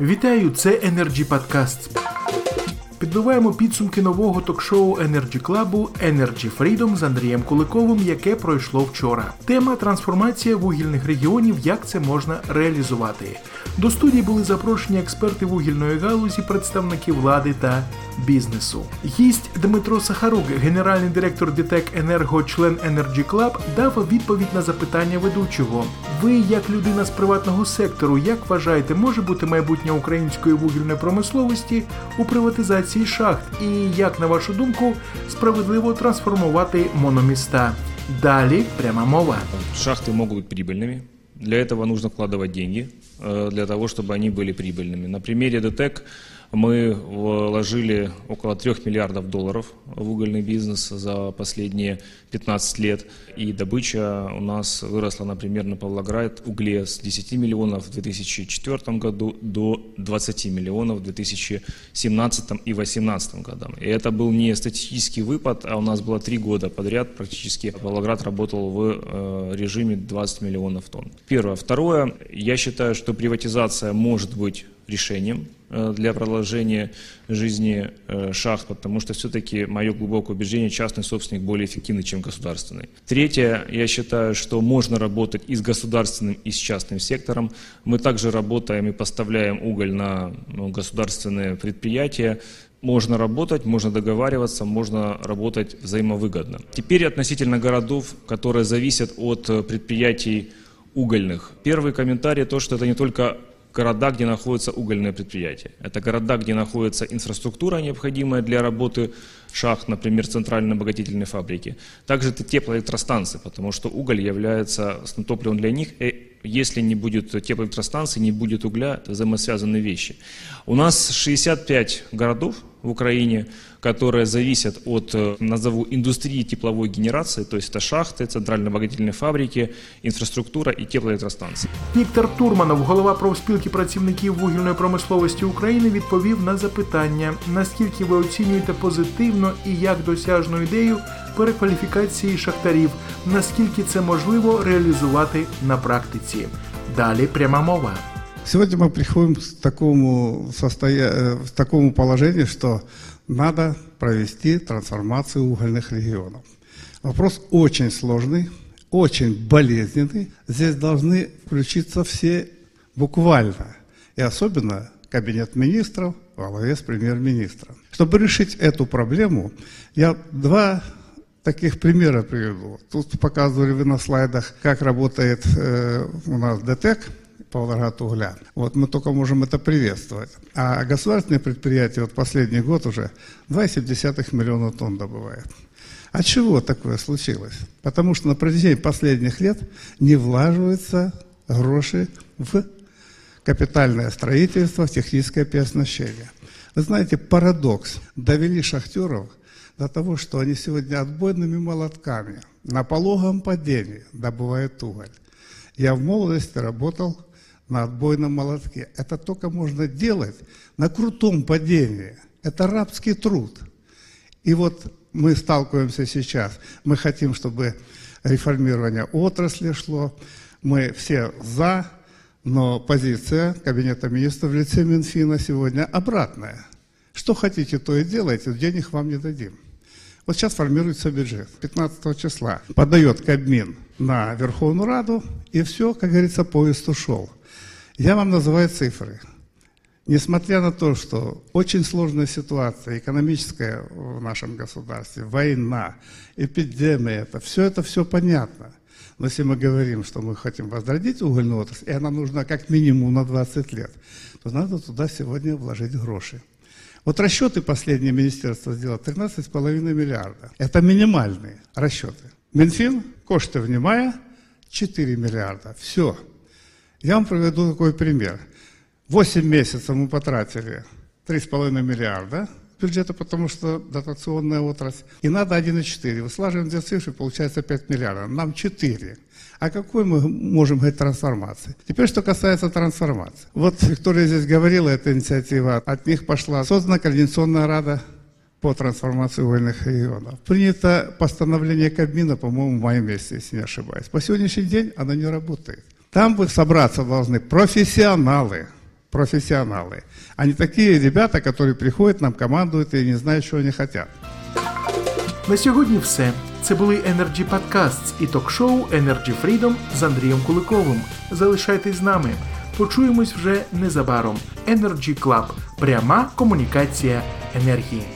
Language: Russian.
Вітаю, це Energy Podcast. Підбиваємо підсумки нового ток-шоу Energy Club Energy Freedom з Андрієм Куликовим, яке пройшло вчора. Тема трансформація вугільних регіонів. Як це можна реалізувати? До студії були запрошені експерти вугільної галузі, представники влади та бізнесу. Гість Дмитро Сахарук, генеральний директор Дітек Енерго, член Energy Club, дав відповідь на запитання ведучого. Ви, як людина з приватного сектору, як вважаєте, може бути майбутнє української вугільної промисловості у приватизації шахт? І як на вашу думку справедливо трансформувати мономіста? Далі пряма мова. Шахты могут быть прибыльными. Для этого нужно вкладывать деньги, э, для того, чтобы они были прибыльными. На примере ДТЭК мы вложили около 3 миллиардов долларов в угольный бизнес за последние 15 лет. И добыча у нас выросла, например, на Павлоград угле с 10 миллионов в 2004 году до 20 миллионов в 2017 и 2018 годам. И это был не статистический выпад, а у нас было три года подряд практически Павлоград работал в э, режиме 20 миллионов тонн. Первое. Второе, я считаю, что приватизация может быть решением э, для продолжения жизни э, шахт, потому что все-таки мое глубокое убеждение, частный собственник более эффективный, чем государственный. Третье, я считаю, что можно работать и с государственным, и с частным сектором. Мы также работаем и поставляем уголь на ну, государственные предприятия. Можно работать, можно договариваться, можно работать взаимовыгодно. Теперь относительно городов, которые зависят от э, предприятий угольных. Первый комментарий то, что это не только города, где находятся угольные предприятия. Это города, где находится инфраструктура, необходимая для работы шахт, например, центрально-обогатительной фабрики. Также это теплоэлектростанции, потому что уголь является топливом для них. И если не будет теплоэлектростанции, не будет угля, это взаимосвязанные вещи. У нас 65 городов в Украине, которые зависят от, э, назову, индустрии тепловой генерации, то есть это шахты, центрально-обогатительные фабрики, инфраструктура и теплоэлектростанции. Віктор Турманов, голова профспілки працівників вугільної промисловості України, відповів на запитання, наскільки ви оцінюєте позитивно і як досяжну ідею перекваліфікації шахтарів, наскільки це можливо реалізувати на практиці. Далі пряма мова. Сегодня мы приходим к такому, состоя... э, к такому положению, что надо провести трансформацию угольных регионов. Вопрос очень сложный, очень болезненный. Здесь должны включиться все буквально, и особенно кабинет министров во главе с премьер-министром. Чтобы решить эту проблему, я два таких примера приведу. Тут показывали вы на слайдах, как работает э, у нас ДТЭК, Павлоград угля. Вот мы только можем это приветствовать. А государственные предприятия вот последний год уже 2,7 миллиона тонн добывает. А чего такое случилось? Потому что на протяжении последних лет не влаживаются гроши в капитальное строительство, в техническое переоснащение. Вы знаете, парадокс. Довели шахтеров до того, что они сегодня отбойными молотками на пологом падении добывают уголь. Я в молодости работал на отбойном молотке. Это только можно делать на крутом падении. Это рабский труд. И вот мы сталкиваемся сейчас. Мы хотим, чтобы реформирование отрасли шло. Мы все за, но позиция Кабинета министров в лице Минфина сегодня обратная. Что хотите, то и делайте, денег вам не дадим. Вот сейчас формируется бюджет. 15 числа подает Кабмин на Верховную Раду, и все, как говорится, поезд ушел. Я вам называю цифры. Несмотря на то, что очень сложная ситуация экономическая в нашем государстве, война, эпидемия, это все это все понятно. Но если мы говорим, что мы хотим возродить угольную отрасль, и она нужна как минимум на 20 лет, то надо туда сегодня вложить гроши. Вот расчеты последние министерства сделало 13,5 миллиарда. Это минимальные расчеты. Минфин, кошты внимая, 4 миллиарда. Все. Я вам приведу такой пример. 8 месяцев мы потратили 3,5 миллиарда бюджета, потому что дотационная отрасль. И надо 1,4. Выслаживаем две цифры, получается 5 миллиардов. Нам 4. А какой мы можем говорить трансформации? Теперь, что касается трансформации. Вот Виктория здесь говорила, эта инициатива, от них пошла. Создана Координационная рада по трансформации угольных регионов. Принято постановление Кабмина, по-моему, в мае месяце, если не ошибаюсь. По сегодняшний день она не работает. Там бы собраться должны профессионалы, профессионалы, а не такие ребята, которые приходят, нам командуют и не знают, что они хотят. На сьогодні все. Це були Energy Podcasts і ток-шоу Energy Freedom з Андрієм Куликовим. Залишайтесь з нами. Почуємось вже незабаром. Energy Club. Пряма комунікація енергії.